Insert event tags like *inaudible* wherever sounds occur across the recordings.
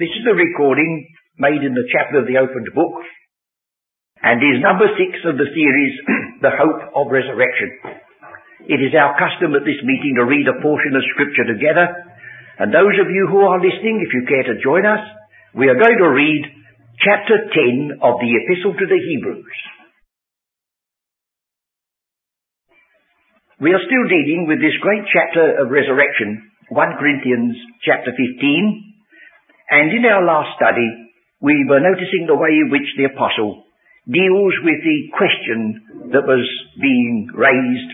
This is a recording made in the Chapel of the Open Book and is number six of the series, *clears throat* The Hope of Resurrection. It is our custom at this meeting to read a portion of scripture together and those of you who are listening, if you care to join us, we are going to read chapter 10 of the Epistle to the Hebrews. We are still dealing with this great chapter of resurrection, 1 Corinthians chapter 15, and in our last study, we were noticing the way in which the apostle deals with the question that was being raised.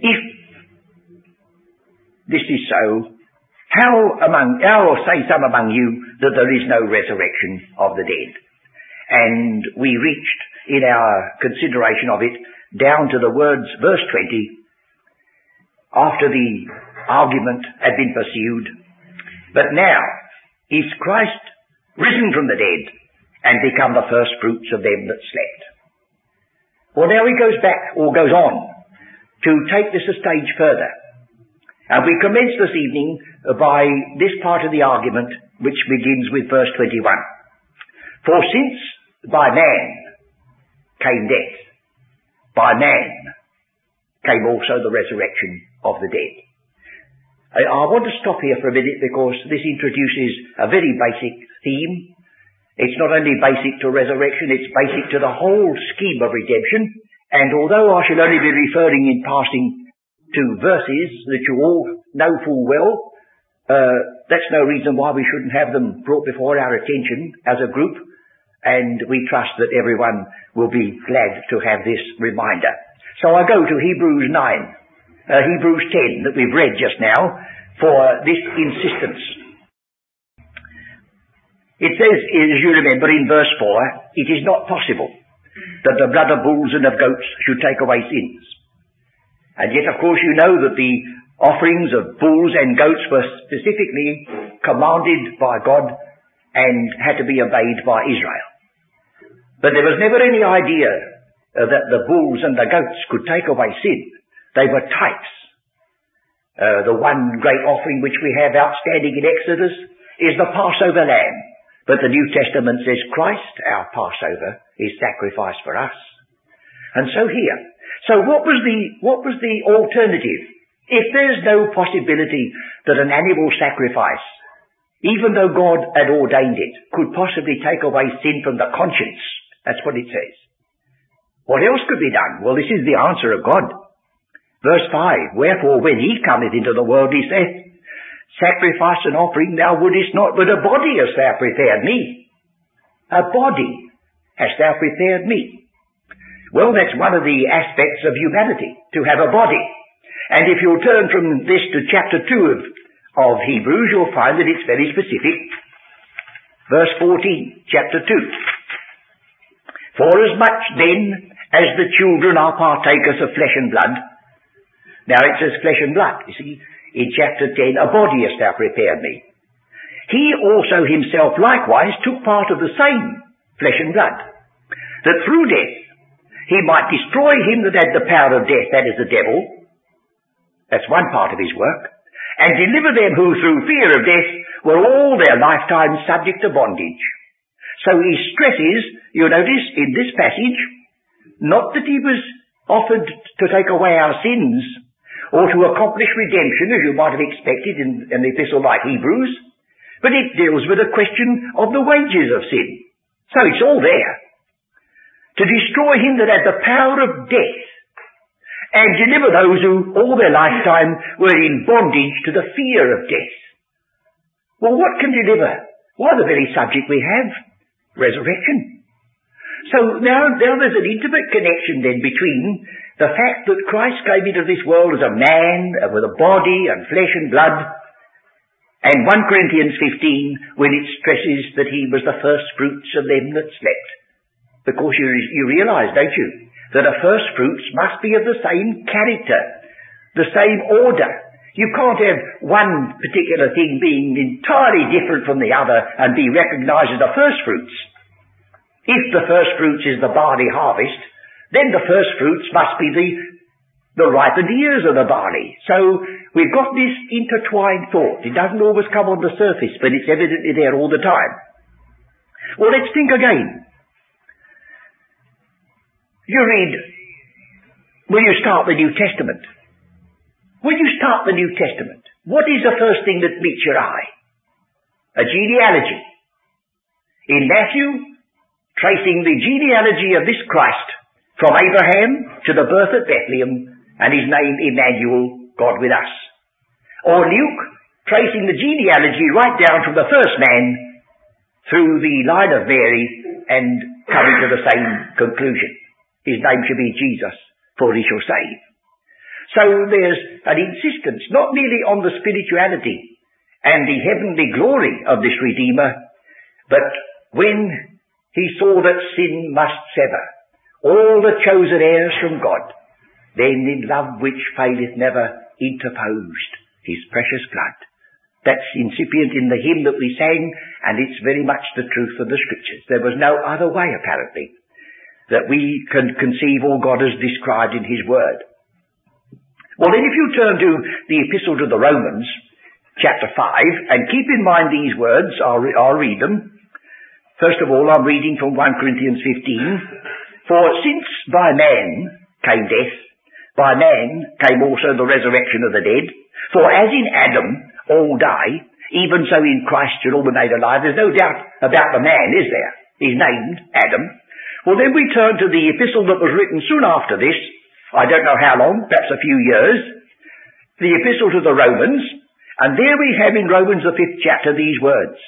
If this is so, how among, how say some among you that there is no resurrection of the dead? And we reached in our consideration of it down to the words, verse 20, after the argument had been pursued. But now, is Christ risen from the dead and become the first fruits of them that slept. Well, now he goes back, or goes on, to take this a stage further. And we commence this evening by this part of the argument, which begins with verse 21. For since by man came death, by man came also the resurrection of the dead. I, want to stop here for a minute because this introduces a very basic theme. It's not only basic to resurrection, it's basic to the whole scheme of redemption. And although I shall only be referring in passing to verses that you all know full well, uh, that's no reason why we shouldn't have them brought before our attention as a group. And we trust that everyone will be glad to have this reminder. So I go to Hebrews 9 uh, Hebrews 10 that we've read just now for this insistence. It says, as you remember in verse 4, it is not possible that the blood of bulls and of goats should take away sins. And yet, of course, you know that the offerings of bulls and goats were specifically commanded by God and had to be obeyed by Israel. But there was never any idea uh, that the bulls and the goats could take away sin. They were types. Uh, the one great offering which we have outstanding in Exodus is the Passover lamb. But the New Testament says Christ, our Passover, is sacrificed for us. And so here. So what was the, what was the alternative? If there's no possibility that an animal sacrifice, even though God had ordained it, could possibly take away sin from the conscience, that's what it says. What else could be done? Well, this is the answer of God. Verse 5, Wherefore when he cometh into the world, he saith, Sacrifice and offering thou wouldest not, but a body hast thou prepared me. A body hast thou prepared me. Well, that's one of the aspects of humanity, to have a body. And if you'll turn from this to chapter 2 of, of Hebrews, you'll find that it's very specific. Verse 14, chapter 2. For as much then as the children are partakers of flesh and blood, now it says flesh and blood. You see, in chapter 10, a body hast thou prepared me. He also himself likewise took part of the same flesh and blood, that through death he might destroy him that had the power of death, that is the devil. That's one part of his work. And deliver them who through fear of death were all their lifetime subject to bondage. So he stresses, you notice, in this passage, not that he was offered to take away our sins, or to accomplish redemption as you might have expected in the epistle like Hebrews, but it deals with the question of the wages of sin. So it's all there. To destroy him that had the power of death and deliver those who all their lifetime were in bondage to the fear of death. Well, what can deliver? Why, the very subject we have, resurrection. So now, now there's an intimate connection then between the fact that Christ came into this world as a man uh, with a body and flesh and blood, and 1 Corinthians 15 when it stresses that he was the first fruits of them that slept. Because you, you realize, don't you, that a first fruits must be of the same character, the same order. You can't have one particular thing being entirely different from the other and be recognized as the first fruits. If the first fruits is the barley harvest, then the first fruits must be the the ripened ears of the barley. So we've got this intertwined thought. It doesn't always come on the surface, but it's evidently there all the time. Well, let's think again. You read, when you start the New Testament, when you start the New Testament, what is the first thing that meets your eye? A genealogy. In Matthew, tracing the genealogy of this Christ from Abraham to the birth at Bethlehem and his name Emmanuel, God with us. Or Luke, tracing the genealogy right down from the first man through the line of Mary and coming to the same conclusion. His name should be Jesus, for he shall save. So there's an insistence not merely on the spirituality and the heavenly glory of this Redeemer, but when he saw that sin must sever all the chosen heirs from God, then in love which faileth never interposed his precious blood. That's incipient in the hymn that we sang, and it's very much the truth of the scriptures. There was no other way, apparently, that we can conceive all God has described in his word. Well, then if you turn to the epistle to the Romans, chapter 5, and keep in mind these words, I'll, re- I'll read them. First of all, I'm reading from 1 Corinthians 15. For since by man came death, by man came also the resurrection of the dead. For as in Adam all die, even so in Christ shall all be made alive. There's no doubt about the man, is there? He's named Adam. Well, then we turn to the epistle that was written soon after this. I don't know how long, perhaps a few years. The epistle to the Romans. And there we have in Romans the fifth chapter these words.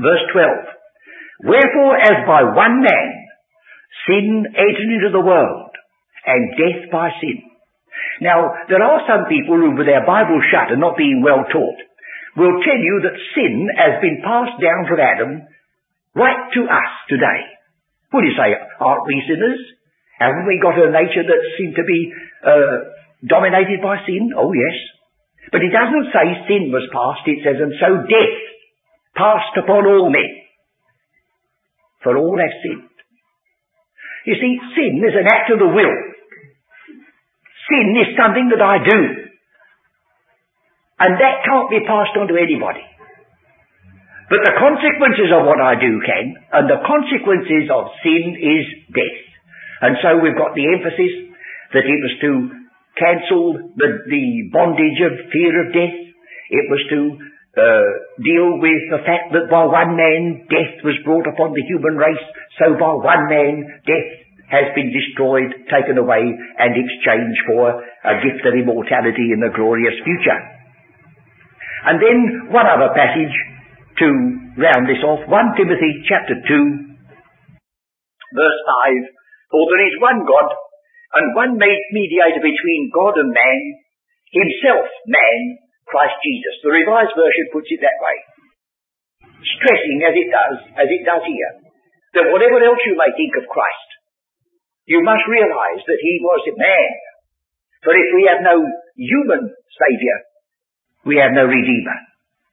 Verse 12. Wherefore as by one man sin entered into the world, and death by sin. Now, there are some people who, with their Bible shut and not being well taught, will tell you that sin has been passed down from Adam right to us today. What do you say? Aren't we sinners? Haven't we got a nature that seems to be uh, dominated by sin? Oh, yes. But it doesn't say sin was passed, it says, and so death passed upon all men. For all have sinned. You see, sin is an act of the will. Sin is something that I do. And that can't be passed on to anybody. But the consequences of what I do can, and the consequences of sin is death. And so we've got the emphasis that it was to cancel the, the bondage of fear of death. It was to uh, deal with the fact that by one man death was brought upon the human race, so by one man death has been destroyed, taken away, and exchanged for a gift of immortality in the glorious future. And then one other passage to round this off, 1 Timothy chapter 2, verse 5, For there is one God, and one mediator between God and man, himself man, Christ Jesus. The Revised Version puts it that way. Stressing as it does, as it does here, that whatever else you may think of Christ, you must realize that he was a man. For if we have no human Saviour, we have no Redeemer.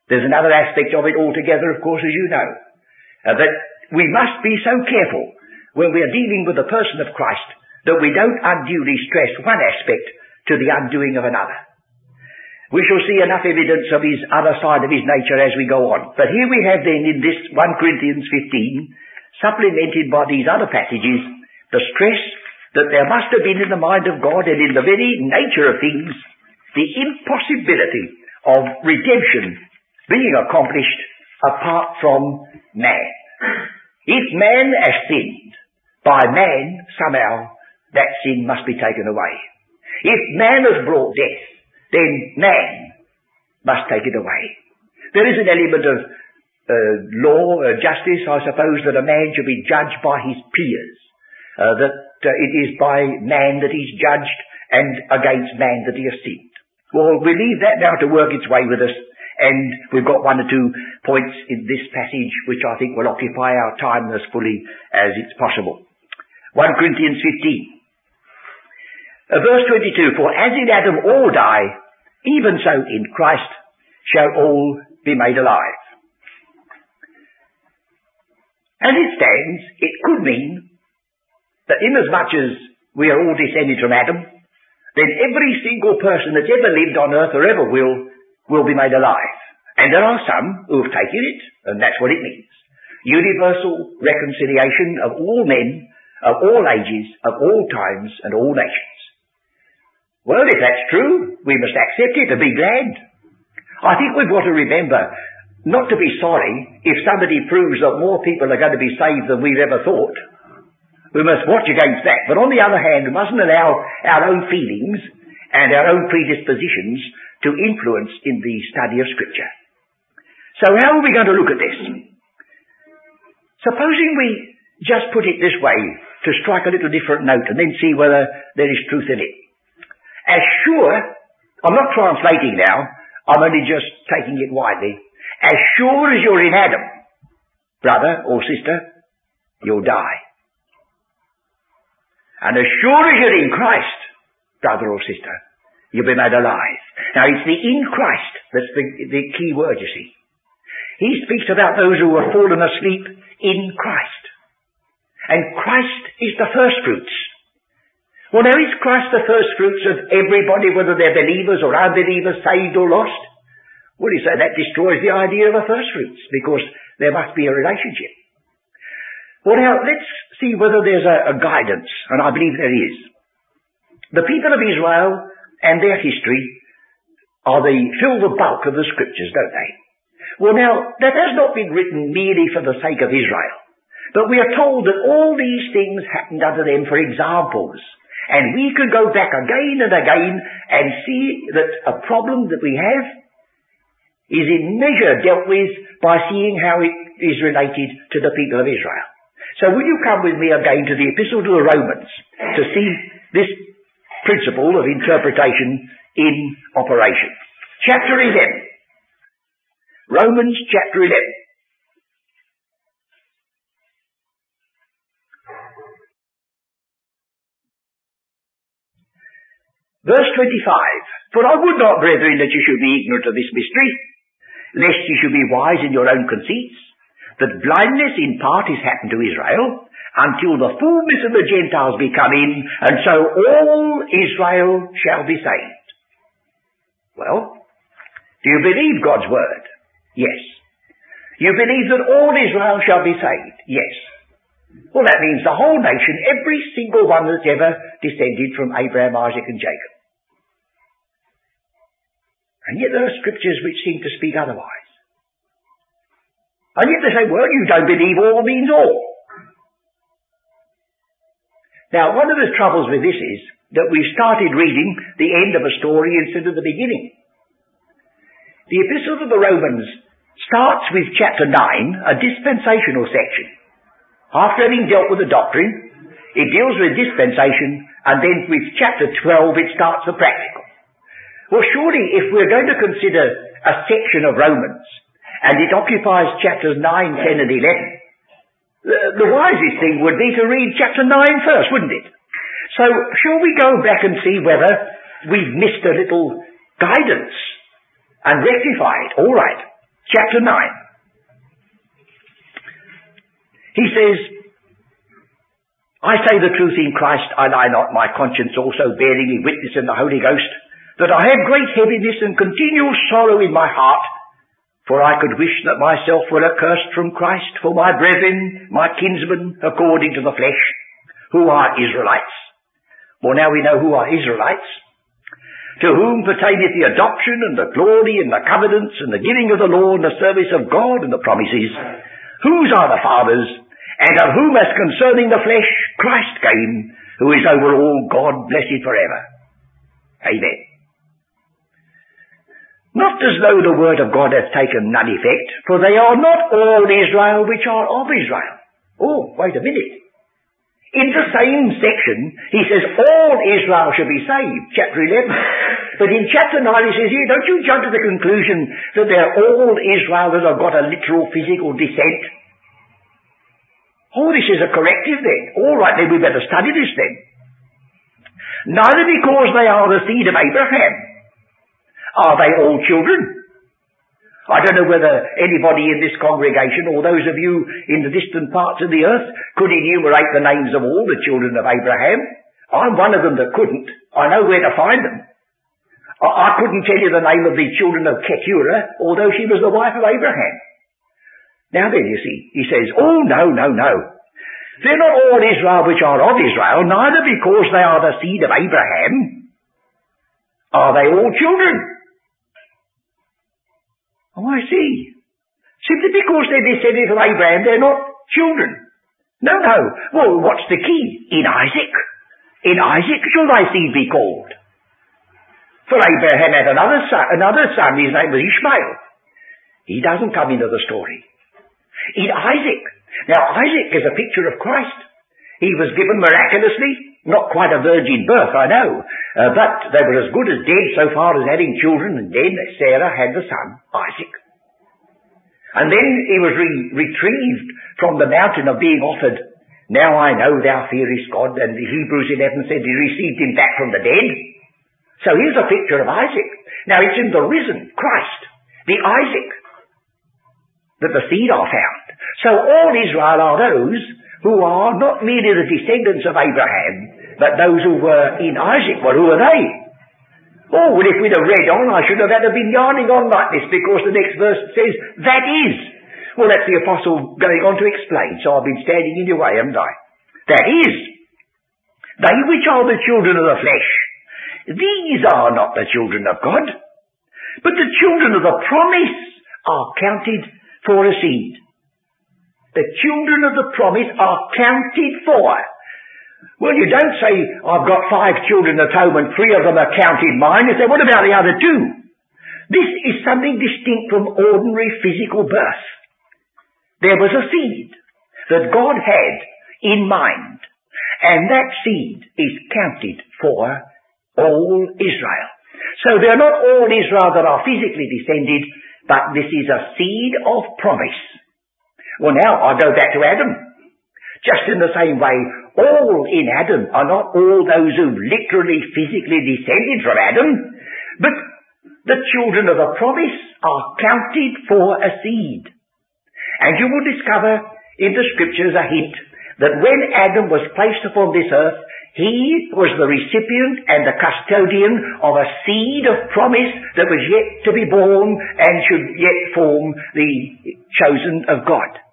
There's another aspect of it altogether, of course, as you know. Uh, that we must be so careful when we are dealing with the person of Christ that we don't unduly stress one aspect to the undoing of another. We shall see enough evidence of his other side of his nature as we go on. But here we have then in this 1 Corinthians 15, supplemented by these other passages, the stress that there must have been in the mind of God and in the very nature of things the impossibility of redemption being accomplished apart from man. If man has sinned, by man somehow that sin must be taken away. If man has brought death, then man must take it away. There is an element of uh, law, uh, justice, I suppose, that a man should be judged by his peers uh, that uh, it is by man that he's judged and against man that he has sinned. Well, we leave that now to work its way with us, and we've got one or two points in this passage which I think will occupy our time as fully as it's possible. 1 Corinthians 15. Uh, verse 22, For as in Adam all die, even so in Christ shall all be made alive. As it stands, it could mean that inasmuch as we are all descended from Adam, then every single person that's ever lived on earth or ever will, will be made alive. And there are some who have taken it, and that's what it means. Universal reconciliation of all men, of all ages, of all times, and all nations. Well, if that's true, we must accept it and be glad. I think we've got to remember not to be sorry if somebody proves that more people are going to be saved than we've ever thought. We must watch against that. But on the other hand, we mustn't allow our own feelings and our own predispositions to influence in the study of Scripture. So how are we going to look at this? Supposing we just put it this way to strike a little different note and then see whether there is truth in it. As sure, I'm not translating now, I'm only just taking it widely. As sure as you're in Adam, brother or sister, you'll die. And as sure as you're in Christ, brother or sister, you'll be made alive. Now it's the in Christ that's the, the key word, you see. He speaks about those who have fallen asleep in Christ. And Christ is the first fruits. Well now is Christ the first fruits of everybody, whether they're believers or unbelievers, saved or lost? Well, you say that destroys the idea of a first fruits, because there must be a relationship. Well now, let's see whether there's a, a guidance, and I believe there is. The people of Israel and their history are the, fill the bulk of the scriptures, don't they? Well now, that has not been written merely for the sake of Israel. But we are told that all these things happened unto them for examples. And we can go back again and again and see that a problem that we have is in measure dealt with by seeing how it is related to the people of Israel. So will you come with me again to the Epistle to the Romans to see this principle of interpretation in operation. Chapter 11. Romans chapter 11. Verse 25. For I would not, brethren, that you should be ignorant of this mystery, lest you should be wise in your own conceits, that blindness in part is happened to Israel until the fullness of the Gentiles be come in, and so all Israel shall be saved. Well, do you believe God's word? Yes. You believe that all Israel shall be saved? Yes. Well, that means the whole nation, every single one that's ever descended from Abraham, Isaac and Jacob. And yet there are scriptures which seem to speak otherwise. And yet they say, well, you don't believe all means all. Now, one of the troubles with this is that we've started reading the end of a story instead of the beginning. The Epistle to the Romans starts with chapter 9, a dispensational section. After having dealt with the doctrine, it deals with dispensation, and then with chapter 12 it starts the practical. Well, surely if we're going to consider a section of Romans and it occupies chapters 9, 10 and 11. The, the wisest thing would be to read chapter 9 first, wouldn't it? So, shall we go back and see whether we've missed a little guidance and rectify it? All right. Chapter 9. He says, I say the truth in Christ, I lie not, my conscience also bearing me witness in the Holy Ghost, that I have great heaviness and continual sorrow in my heart, for I could wish that myself were accursed from Christ for my brethren, my kinsmen, according to the flesh, who are Israelites. Well, now we know who are Israelites. To whom pertaineth the adoption and the glory and the covenants and the giving of the law and the service of God and the promises, whose are the fathers, and of whom as concerning the flesh Christ came, who is over all God blessed forever. Amen. Not as though the word of God hath taken none effect, for they are not all Israel which are of Israel. Oh, wait a minute. In the same section, he says all Israel shall be saved, chapter 11. *laughs* But in chapter 9 he says here, don't you jump to the conclusion that they're all Israel that have got a literal physical descent? Oh, this is a corrective then. All right, then we better study this then. Neither because they are the seed of Abraham, are they all children? I don't know whether anybody in this congregation or those of you in the distant parts of the earth could enumerate the names of all the children of Abraham. I'm one of them that couldn't. I know where to find them. I, I couldn't tell you the name of the children of Keturah, although she was the wife of Abraham. Now then, you see, he says, oh no, no, no. They're not all Israel which are of Israel, neither because they are the seed of Abraham, are they all children. Oh, I see. Simply because they're descended from Abraham, they're not children. No, no. Well, what's the key? In Isaac. In Isaac shall thy seed be called. For Abraham had another son, another son, his name was Ishmael. He doesn't come into the story. In Isaac. Now Isaac is a picture of Christ. He was given miraculously, not quite a virgin birth, I know, uh, but they were as good as dead so far as having children, and then Sarah had the son, Isaac. And then he was re- retrieved from the mountain of being offered. Now I know thou fearest God, and Hebrews 11 said he received him back from the dead. So here's a picture of Isaac. Now it's in the risen Christ, the Isaac, that the seed are found. So all Israel are those who are not merely the descendants of Abraham, but those who were in Isaac. Well, who are they? Oh, well, if we'd have read on, I should have had been yarning on like this, because the next verse says, that is. Well, that's the apostle going on to explain, so I've been standing in your way, haven't I? That is. They which are the children of the flesh, these are not the children of God, but the children of the promise are counted for a seed. The children of the promise are counted for. Well, you don't say, I've got five children at home and three of them are counted mine. You say, what about the other two? This is something distinct from ordinary physical birth. There was a seed that God had in mind, and that seed is counted for all Israel. So they're not all Israel that are physically descended, but this is a seed of promise. Well now, I go back to Adam. Just in the same way, all in Adam are not all those who literally, physically descended from Adam, but the children of the promise are counted for a seed. And you will discover in the scriptures a hint that when Adam was placed upon this earth, he was the recipient and the custodian of a seed of promise that was yet to be born and should yet form the chosen of God.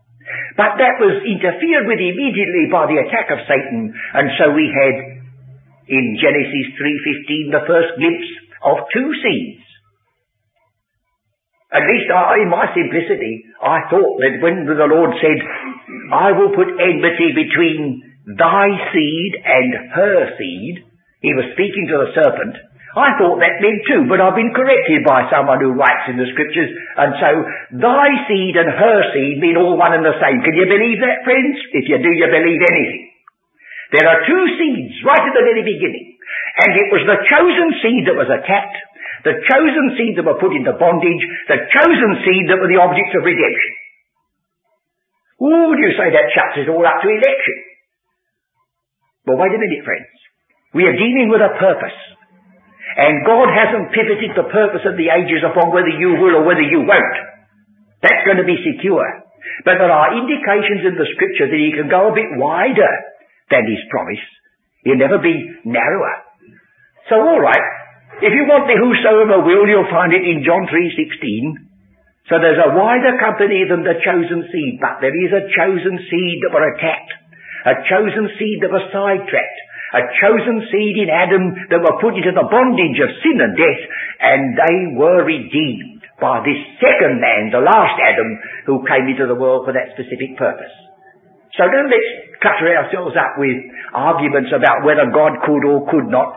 But that was interfered with immediately by the attack of Satan, and so we had in Genesis 3.15 the first glimpse of two seeds. At least I, in my simplicity, I thought that when the Lord said, I will put enmity between thy seed and her seed, he was speaking to the serpent, I thought that meant two, but I've been corrected by someone who writes in the scriptures, and so thy seed and her seed mean all one and the same. Can you believe that, friends? If you do, you believe anything. There are two seeds right at the very beginning, and it was the chosen seed that was attacked, the chosen seed that were put into bondage, the chosen seed that were the object of redemption. Ooh, would you say that shuts it all up to election? But wait a minute, friends. We are dealing with a purpose. And God hasn't pivoted the purpose of the ages upon whether you will or whether you won't. That's going to be secure. But there are indications in the scripture that he can go a bit wider than his promise. He'll never be narrower. So alright, if you want the whosoever will, you'll find it in John 3.16. So there's a wider company than the chosen seed, but there is a chosen seed that were attacked a chosen seed that was sidetracked, a chosen seed in Adam that were put into the bondage of sin and death, and they were redeemed by this second man, the last Adam, who came into the world for that specific purpose. So don't let's clutter ourselves up with arguments about whether God could or could not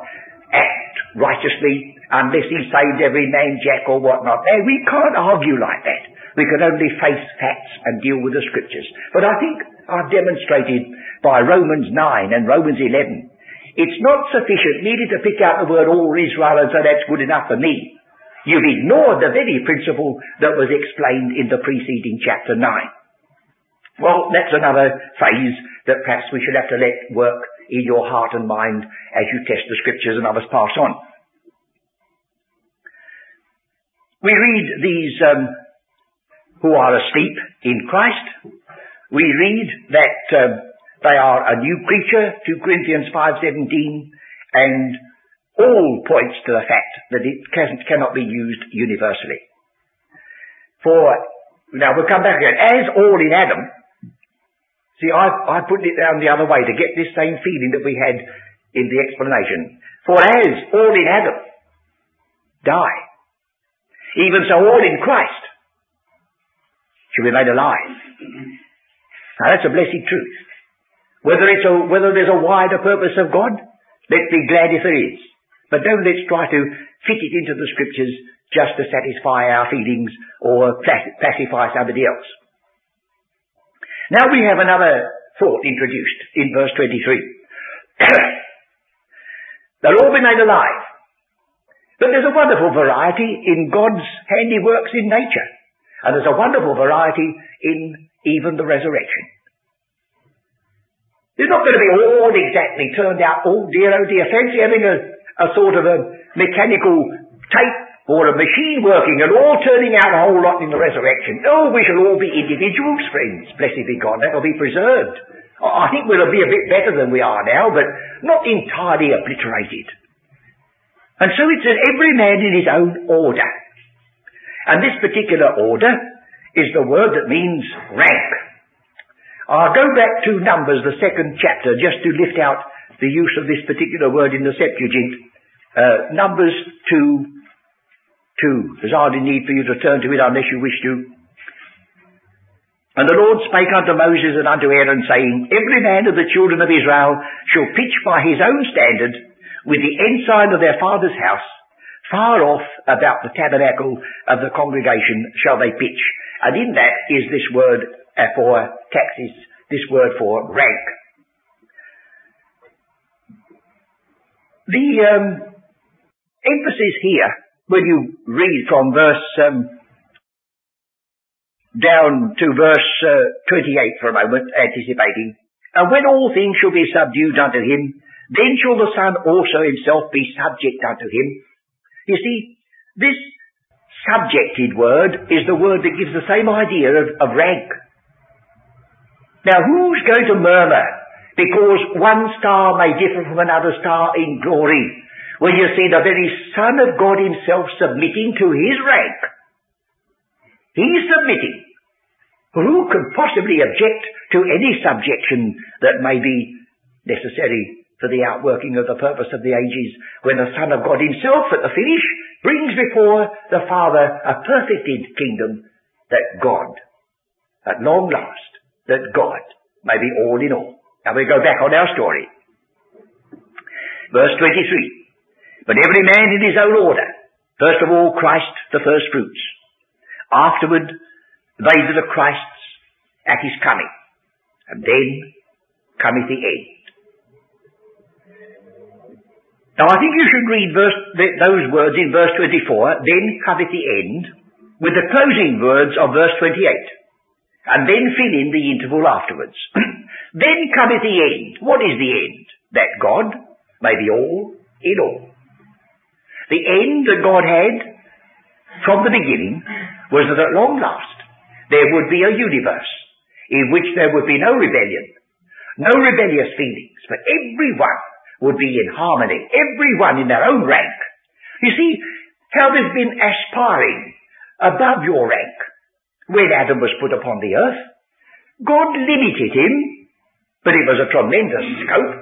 act righteously unless he saved every man jack or whatnot. Now, we can't argue like that. We can only face facts and deal with the scriptures. But I think I've demonstrated by Romans 9 and Romans 11. It's not sufficient merely to pick out the word all Israel and say that's good enough for me. You've ignored the very principle that was explained in the preceding chapter 9. Well, that's another phase that perhaps we should have to let work in your heart and mind as you test the scriptures and others pass on. We read these um, who are asleep in Christ. We read that um, They are a new creature, 2 Corinthians 5.17, and all points to the fact that it cannot be used universally. For, now we'll come back again, as all in Adam, see I, I put it down the other way to get this same feeling that we had in the explanation. For as all in Adam die, even so all in Christ shall be made alive. Now that's a blessed truth. Whether it's a, whether there's a wider purpose of God, let's be glad if there is. But don't let's try to fit it into the scriptures just to satisfy our feelings or pacify somebody else. Now we have another thought introduced in verse 23. *coughs* They'll all be made alive. But there's a wonderful variety in God's handiworks in nature. And there's a wonderful variety in even the resurrection. It's not going to be all exactly turned out, oh dear, oh dear, fancy having a, a sort of a mechanical tape or a machine working and all turning out a whole lot in the resurrection. Oh, we shall all be individuals, friends. Blessed be God. That'll be preserved. I think we'll be a bit better than we are now, but not entirely obliterated. And so it says every man in his own order. And this particular order is the word that means rank. I'll go back to Numbers, the second chapter, just to lift out the use of this particular word in the Septuagint. Uh, Numbers 2, 2. There's hardly need for you to turn to it unless you wish to. And the Lord spake unto Moses and unto Aaron, saying, Every man of the children of Israel shall pitch by his own standard with the ensign of their father's house, far off about the tabernacle of the congregation shall they pitch. And in that is this word uh, for taxes, this word for rank. The um, emphasis here, when you read from verse um, down to verse uh, 28 for a moment, anticipating, and when all things shall be subdued unto him, then shall the Son also himself be subject unto him. You see, this subjected word is the word that gives the same idea of, of rank. Now who's going to murmur because one star may differ from another star in glory when you see the very Son of God himself submitting to his rank? He's submitting. Who can possibly object to any subjection that may be necessary for the outworking of the purpose of the ages when the Son of God himself at the finish brings before the Father a perfected kingdom that God, at long last, that God may be all in all. Now we go back on our story. Verse 23. But every man in his own order. First of all, Christ the first fruits. Afterward, they that are Christ's at his coming. And then cometh the end. Now I think you should read verse, those words in verse 24, then cometh the end, with the closing words of verse 28 and then fill in the interval afterwards. *clears throat* then cometh the end. What is the end? That God may be all in all. The end that God had from the beginning was that at long last there would be a universe in which there would be no rebellion, no rebellious feelings, but everyone would be in harmony, everyone in their own rank. You see how there's been aspiring above your rank when Adam was put upon the earth. God limited him, but it was a tremendous scope.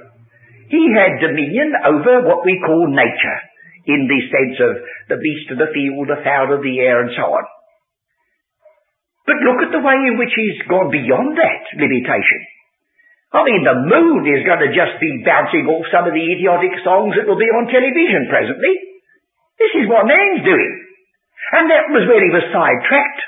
He had dominion over what we call nature, in the sense of the beast of the field, the fowl of the air, and so on. But look at the way in which he's gone beyond that limitation. I mean, the moon is going to just be bouncing off some of the idiotic songs that will be on television presently. This is what man's doing. And that was where he was sidetracked.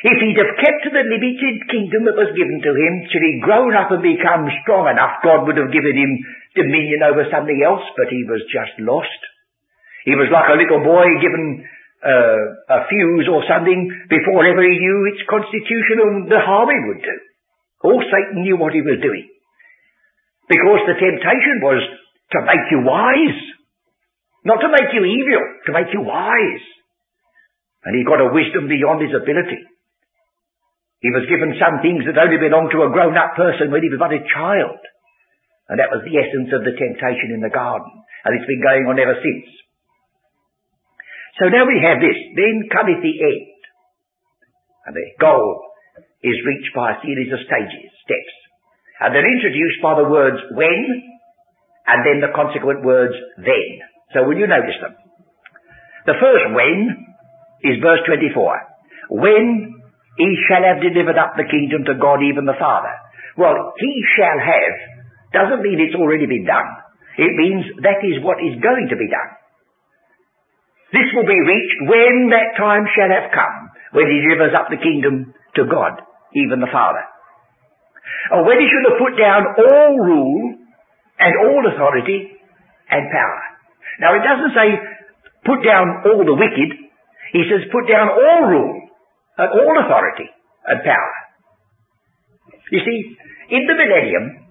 If he'd have kept to the limited kingdom that was given to him, till he'd grown up and become strong enough, God would have given him dominion over something else, but he was just lost. He was like a little boy given uh, a fuse or something before ever he knew its constitution and the harm it would do. All Satan knew what he was doing. Because the temptation was to make you wise. Not to make you evil, to make you wise. And he got a wisdom beyond his ability. He was given some things that only belonged to a grown-up person when he was but a child. And that was the essence of the temptation in the garden. And it's been going on ever since. So now we have this. Then cometh the end. And the goal is reached by a series of stages, steps. And they're introduced by the words when, and then the consequent words then. So will you notice them? The first when is verse 24. When he shall have delivered up the kingdom to God even the Father. Well, he shall have doesn't mean it's already been done. It means that is what is going to be done. This will be reached when that time shall have come, when he delivers up the kingdom to God, even the Father. Or when he shall have put down all rule and all authority and power. Now it doesn't say put down all the wicked. He says put down all rule and all authority and power. You see, in the millennium,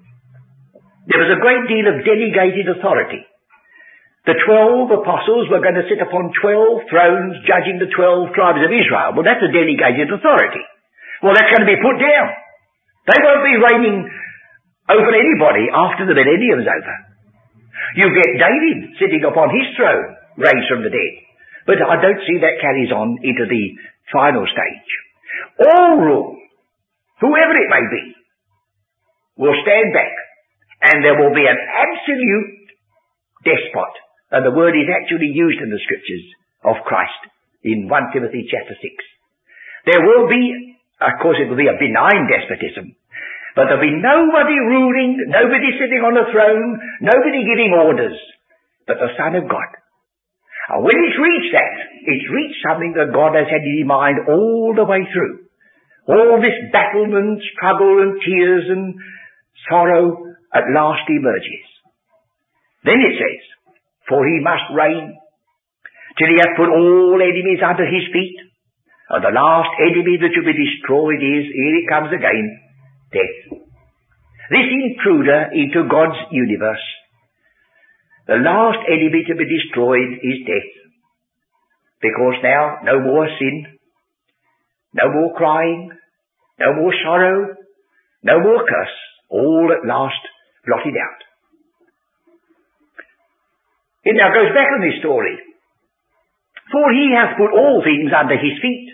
there was a great deal of delegated authority. The twelve apostles were going to sit upon twelve thrones judging the twelve tribes of Israel. Well, that's a delegated authority. Well, that's going to be put down. They won't be reigning over anybody after the millennium's over. You get David sitting upon his throne, raised from the dead. But I don't see that carries on into the final stage. All rule, whoever it may be, will stand back and there will be an absolute despot and the word is actually used in the scriptures of Christ in 1 Timothy chapter 6. There will be, of course it will be a benign despotism, but there'll be nobody ruling, nobody sitting on a throne, nobody giving orders, but the Son of God. And when it's reached that, it's reached something that God has had in mind all the way through. All this battle and struggle and tears and sorrow at last emerges. Then it says, for he must reign till he hath put all enemies under his feet. And the last enemy that shall be destroyed is, here it comes again, death. This intruder into God's universe, the last enemy to be destroyed is death. Because now no more sin, no more crying, no more sorrow, no more curse, all at last blotted out. It now goes back on this story. For he hath put all things under his feet.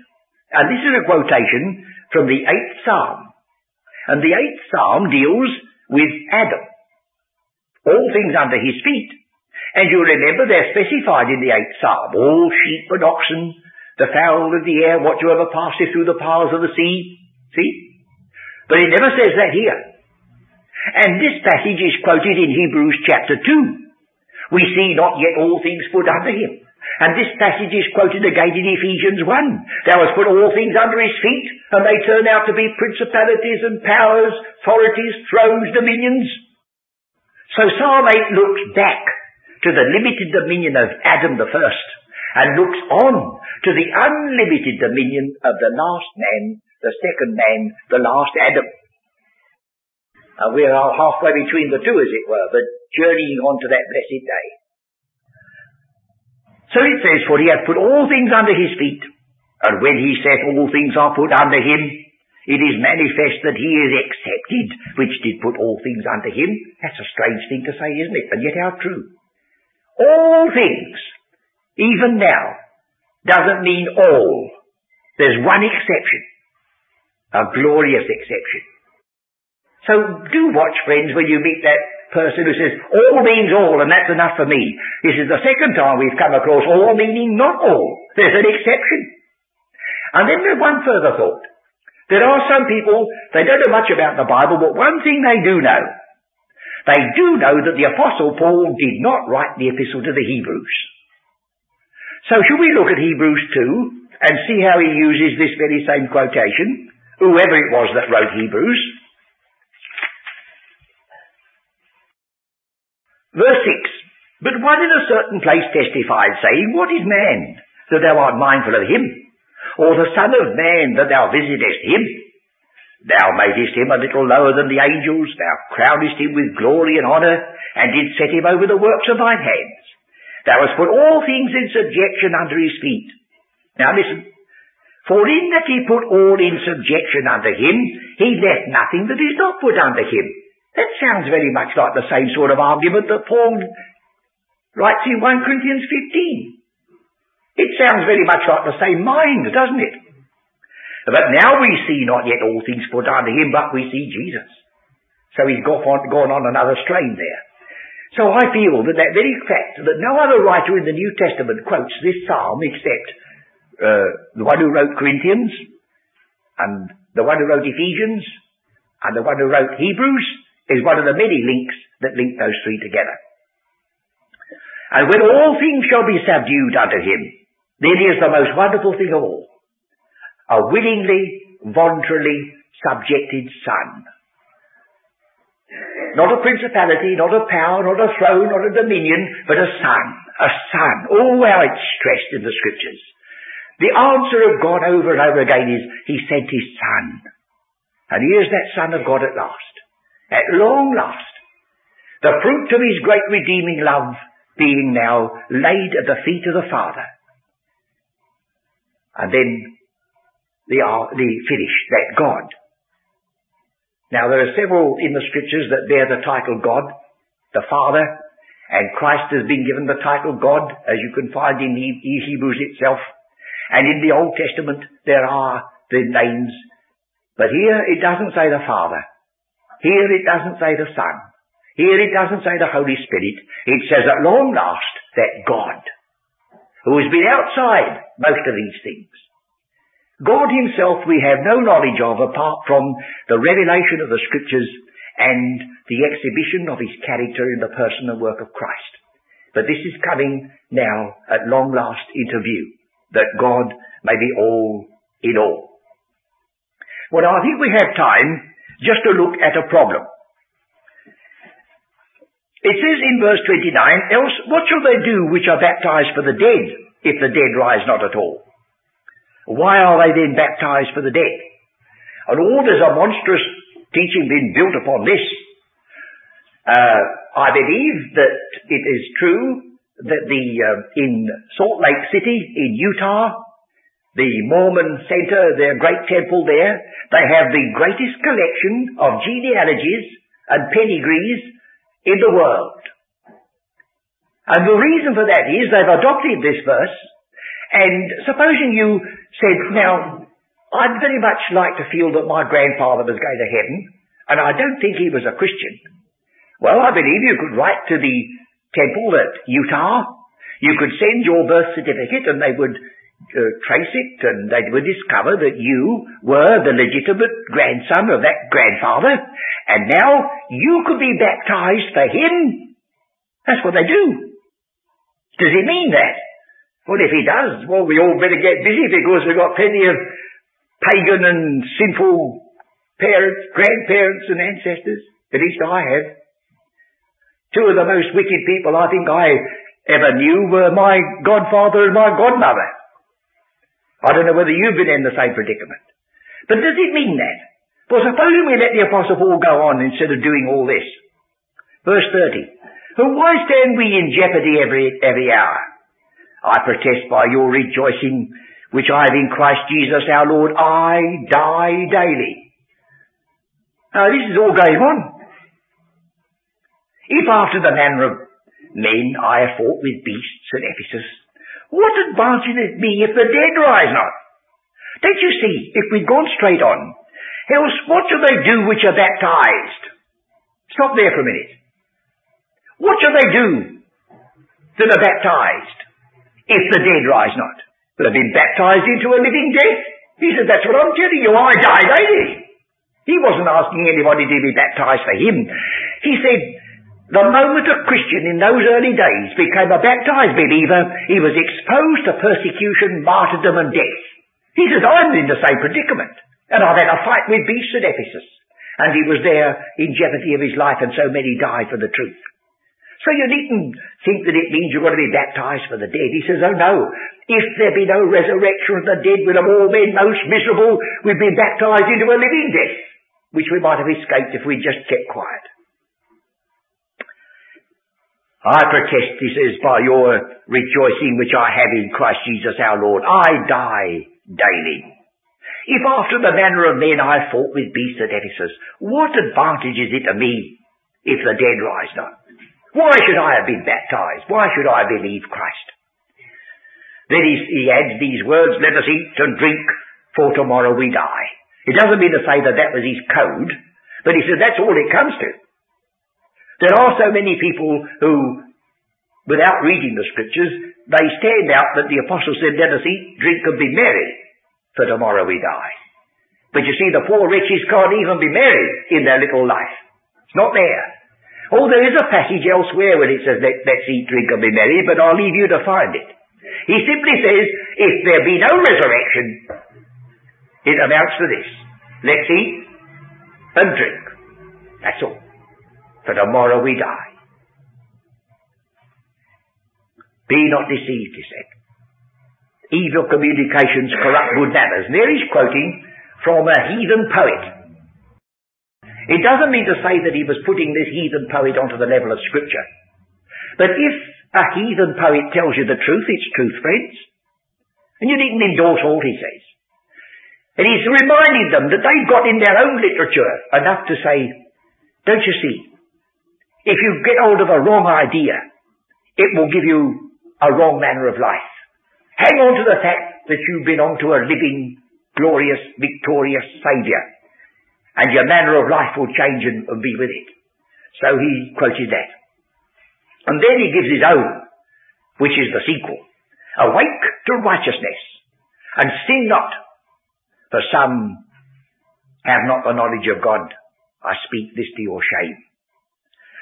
And this is a quotation from the eighth psalm. And the eighth psalm deals with Adam. All things under his feet. And you remember they're specified in the eighth psalm. All sheep and oxen, the fowl of the air, whatsoever passeth through the paths of the sea. See? But it never says that here. And this passage is quoted in Hebrews chapter 2. We see not yet all things put under him. And this passage is quoted again in Ephesians 1. Thou hast put all things under his feet, and they turn out to be principalities and powers, authorities, thrones, dominions. So Psalm 8 looks back to the limited dominion of Adam the first, and looks on to the unlimited dominion of the last man, the second man, the last Adam. And we are halfway between the two, as it were, but journeying on to that blessed day. So it says, For he hath put all things under his feet, and when he saith all things are put under him, it is manifest that he is accepted, which did put all things under him. That's a strange thing to say, isn't it? And yet how true. All things, even now, doesn't mean all. There's one exception. A glorious exception. So do watch, friends, when you meet that person who says, all means all, and that's enough for me. This is the second time we've come across all meaning not all. There's an exception. And then there's one further thought. There are some people, they don't know much about the Bible, but one thing they do know. They do know that the Apostle Paul did not write the epistle to the Hebrews. So should we look at Hebrews 2 and see how he uses this very same quotation, whoever it was that wrote Hebrews, Verse 6. But one in a certain place testified, saying, What is man, that thou art mindful of him? Or the Son of Man, that thou visitest him? Thou madest him a little lower than the angels, thou crownest him with glory and honour, and didst set him over the works of thine hands. Thou hast put all things in subjection under his feet. Now listen. For in that he put all in subjection under him, he left nothing that is not put under him. That sounds very much like the same sort of argument that Paul writes in 1 Corinthians 15. It sounds very much like the same mind, doesn't it? But now we see not yet all things put under him, but we see Jesus. So he's gone on, gone on another strain there. So I feel that that very fact that no other writer in the New Testament quotes this psalm except uh, the one who wrote Corinthians and the one who wrote Ephesians and the one who wrote Hebrews is one of the many links that link those three together. And when all things shall be subdued unto him, then is the most wonderful thing of all a willingly, voluntarily subjected son. Not a principality, not a power, not a throne, not a dominion, but a son. A son. Oh, how it's stressed in the scriptures. The answer of God over and over again is, He sent His Son. And here's that Son of God at last. At long last. The fruit of His great redeeming love being now laid at the feet of the Father. And then the, uh, the finish, that God. Now there are several in the scriptures that bear the title God, the Father, and Christ has been given the title God, as you can find in the Hebrews itself. And in the Old Testament there are the names, but here it doesn't say the Father. Here it doesn't say the Son. Here it doesn't say the Holy Spirit. It says at long last that God, who has been outside most of these things, God himself we have no knowledge of apart from the revelation of the scriptures and the exhibition of his character in the person and work of Christ. But this is coming now at long last into view, that God may be all in all. Well, I think we have time just to look at a problem. It says in verse 29, else what shall they do which are baptized for the dead, if the dead rise not at all? Why are they then baptized for the dead? And all there's a monstrous teaching being built upon this. Uh, I believe that it is true that the uh, in Salt Lake City in Utah, the Mormon Center, their great temple there, they have the greatest collection of genealogies and pedigrees in the world. And the reason for that is they've adopted this verse and supposing you said, now, I'd very much like to feel that my grandfather was going to heaven, and I don't think he was a Christian. Well, I believe you could write to the temple at Utah. You could send your birth certificate and they would uh, trace it and they would discover that you were the legitimate grandson of that grandfather and now you could be baptized for him. That's what they do. Does it mean that? Well, if he does, well, we all better get busy because we've got plenty of pagan and sinful parents, grandparents and ancestors. At least I have. Two of the most wicked people I think I ever knew were my godfather and my godmother. I don't know whether you've been in the same predicament. But does it mean that? Well, supposing we let the Apostle Paul go on instead of doing all this. Verse 30. Why stand we in jeopardy every, every hour? I protest by your rejoicing, which I have in Christ Jesus our Lord, I die daily. Now this is all going on. If after the manner of men I have fought with beasts at Ephesus, what advantage is it me if the dead rise not? Don't you see, if we'd gone straight on, else what shall they do which are baptized? Stop there for a minute. What shall they do that are baptized? If the dead rise not. But have been baptized into a living death. He said, that's what I'm telling you, I died daily. He wasn't asking anybody to be baptized for him. He said, the moment a Christian in those early days became a baptized believer, he was exposed to persecution, martyrdom and death. He said, I'm in the same predicament. And I've had a fight with beasts at Ephesus. And he was there in jeopardy of his life and so many died for the truth. So you needn't think that it means you're going to be baptized for the dead. He says, oh no. If there be no resurrection of the dead, we'll have all been most miserable. We've been baptized into a living death, which we might have escaped if we just kept quiet. I protest, he says, by your rejoicing which I have in Christ Jesus our Lord. I die daily. If after the manner of men I fought with beasts at Ephesus, what advantage is it to me if the dead rise not? Why should I have been baptized? Why should I believe Christ? Then he, he adds these words, let us eat and drink, for tomorrow we die. It doesn't mean to say that that was his code, but he says that's all it comes to. There are so many people who, without reading the scriptures, they stand out that the apostle said, let us eat, drink and be merry, for tomorrow we die. But you see, the poor wretches can't even be merry in their little life. It's not there. Oh, there is a passage elsewhere where it says, Let, us eat, drink and be merry, but I'll leave you to find it. He simply says, if there be no resurrection, it amounts to this. Let's eat and drink. That's all. For tomorrow we die. Be not deceived, he said. Evil communications corrupt good manners. There he's quoting from a heathen poet. It doesn't mean to say that he was putting this heathen poet onto the level of scripture. But if a heathen poet tells you the truth, it's truth, friends. And you needn't endorse all he says. And he's reminding them that they've got in their own literature enough to say, don't you see, if you get hold of a wrong idea, it will give you a wrong manner of life. Hang on to the fact that you belong to a living, glorious, victorious Saviour. And your manner of life will change and, and be with it. So he quoted that. And then he gives his own, which is the sequel. Awake to righteousness, and sin not, for some have not the knowledge of God. I speak this to your shame.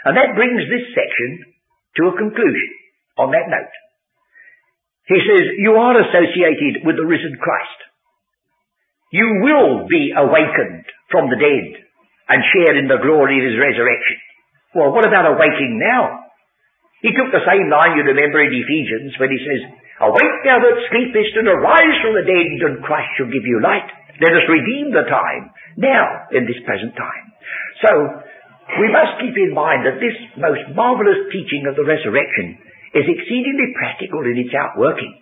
And that brings this section to a conclusion on that note. He says, you are associated with the risen Christ. You will be awakened from the dead and share in the glory of his resurrection. Well, what about awaking now? He took the same line you remember in Ephesians when he says, Awake thou that sleepest and arise from the dead and Christ shall give you light. Let us redeem the time, now, in this present time. So, we must keep in mind that this most marvelous teaching of the resurrection is exceedingly practical in its outworking.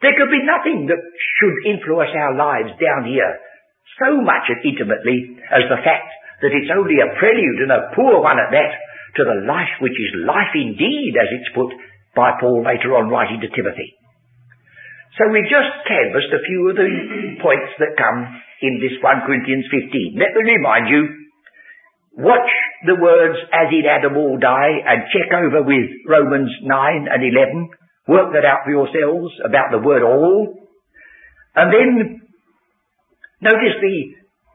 There could be nothing that should influence our lives down here so much intimately as the fact that it's only a prelude and a poor one at that to the life which is life indeed, as it's put by Paul later on writing to Timothy. So we've just canvassed a few of the *clears throat* points that come in this 1 Corinthians 15. Let me remind you, watch the words as in Adam all die and check over with Romans 9 and 11. Work that out for yourselves about the word all. And then notice the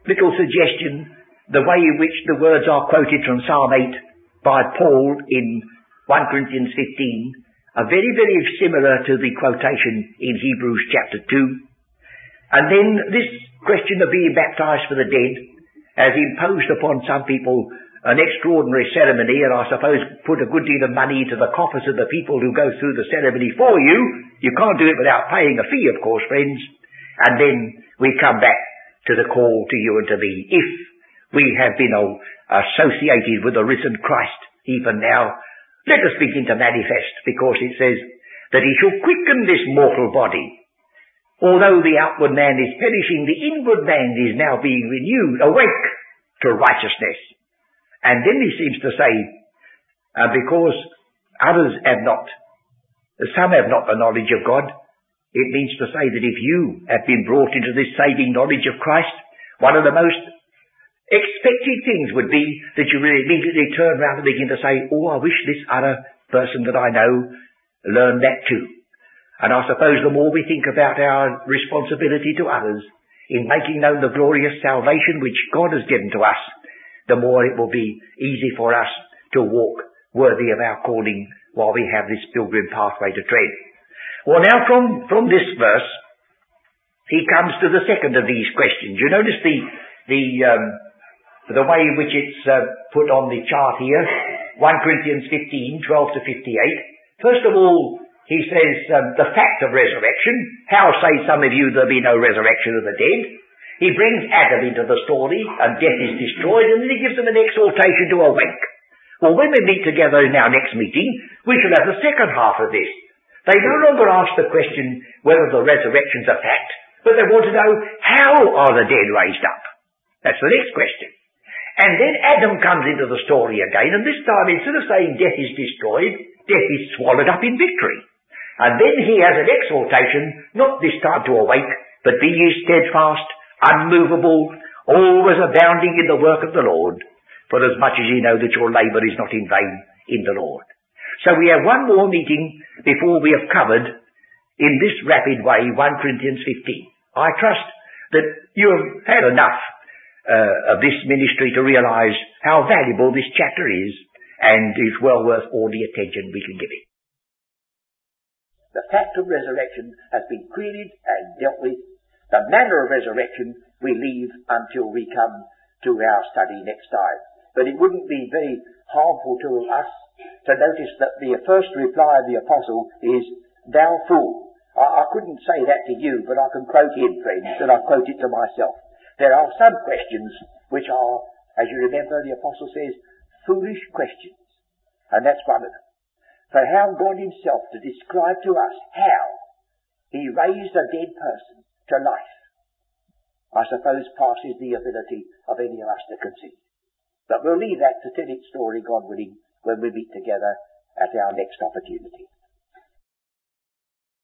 little suggestion, the way in which the words are quoted from Psalm 8 by Paul in 1 Corinthians 15 are very, very similar to the quotation in Hebrews chapter 2. And then this question of being baptized for the dead has imposed upon some people an extraordinary ceremony and I suppose put a good deal of money into the coffers of the people who go through the ceremony for you. You can't do it without paying a fee, of course, friends. And then we come back to the call to you and to me. If we have been associated with the risen Christ even now. Let us begin to manifest because it says that he shall quicken this mortal body. Although the outward man is perishing, the inward man is now being renewed, awake to righteousness. And then he seems to say, uh, because others have not, some have not the knowledge of God, it means to say that if you have been brought into this saving knowledge of Christ, one of the most Expected things would be that you would immediately turn around and begin to say, oh, I wish this other person that I know learned that too. And I suppose the more we think about our responsibility to others in making known the glorious salvation which God has given to us, the more it will be easy for us to walk worthy of our calling while we have this pilgrim pathway to tread. Well now from, from this verse, he comes to the second of these questions. You notice the, the, um, the way in which it's uh, put on the chart here, 1 Corinthians 15, 12 to 58. First of all, he says um, the fact of resurrection. How say some of you there'll be no resurrection of the dead? He brings Adam into the story and death is destroyed and then he gives them an exhortation to awake. Well, when we meet together in our next meeting, we shall have the second half of this. They no longer ask the question whether the resurrection's a fact, But they want to know, how are the dead raised up? That's the next question. And then Adam comes into the story again, and this time instead of saying death is destroyed, death is swallowed up in victory. And then he has an exhortation, not this time to awake, but be ye steadfast, unmovable, always abounding in the work of the Lord, for as much as ye know that your labour is not in vain in the Lord. So we have one more meeting before we have covered in this rapid way 1 Corinthians 15. I trust that you have had enough uh, of this ministry to realize how valuable this chapter is and is well worth all the attention we can give it. The fact of resurrection has been queried and dealt with. The manner of resurrection we leave until we come to our study next time. But it wouldn't be very harmful to us to notice that the first reply of the apostle is, Thou fool. I, I couldn't say that to you, but I can quote him, friends, and I quote it to myself. There are some questions which are, as you remember, the apostle says, foolish questions. And that's one of them. For how God himself to describe to us how he raised a dead person to life, I suppose passes the ability of any of us to conceive. But we'll leave that to tell its story, God willing, when we meet together at our next opportunity.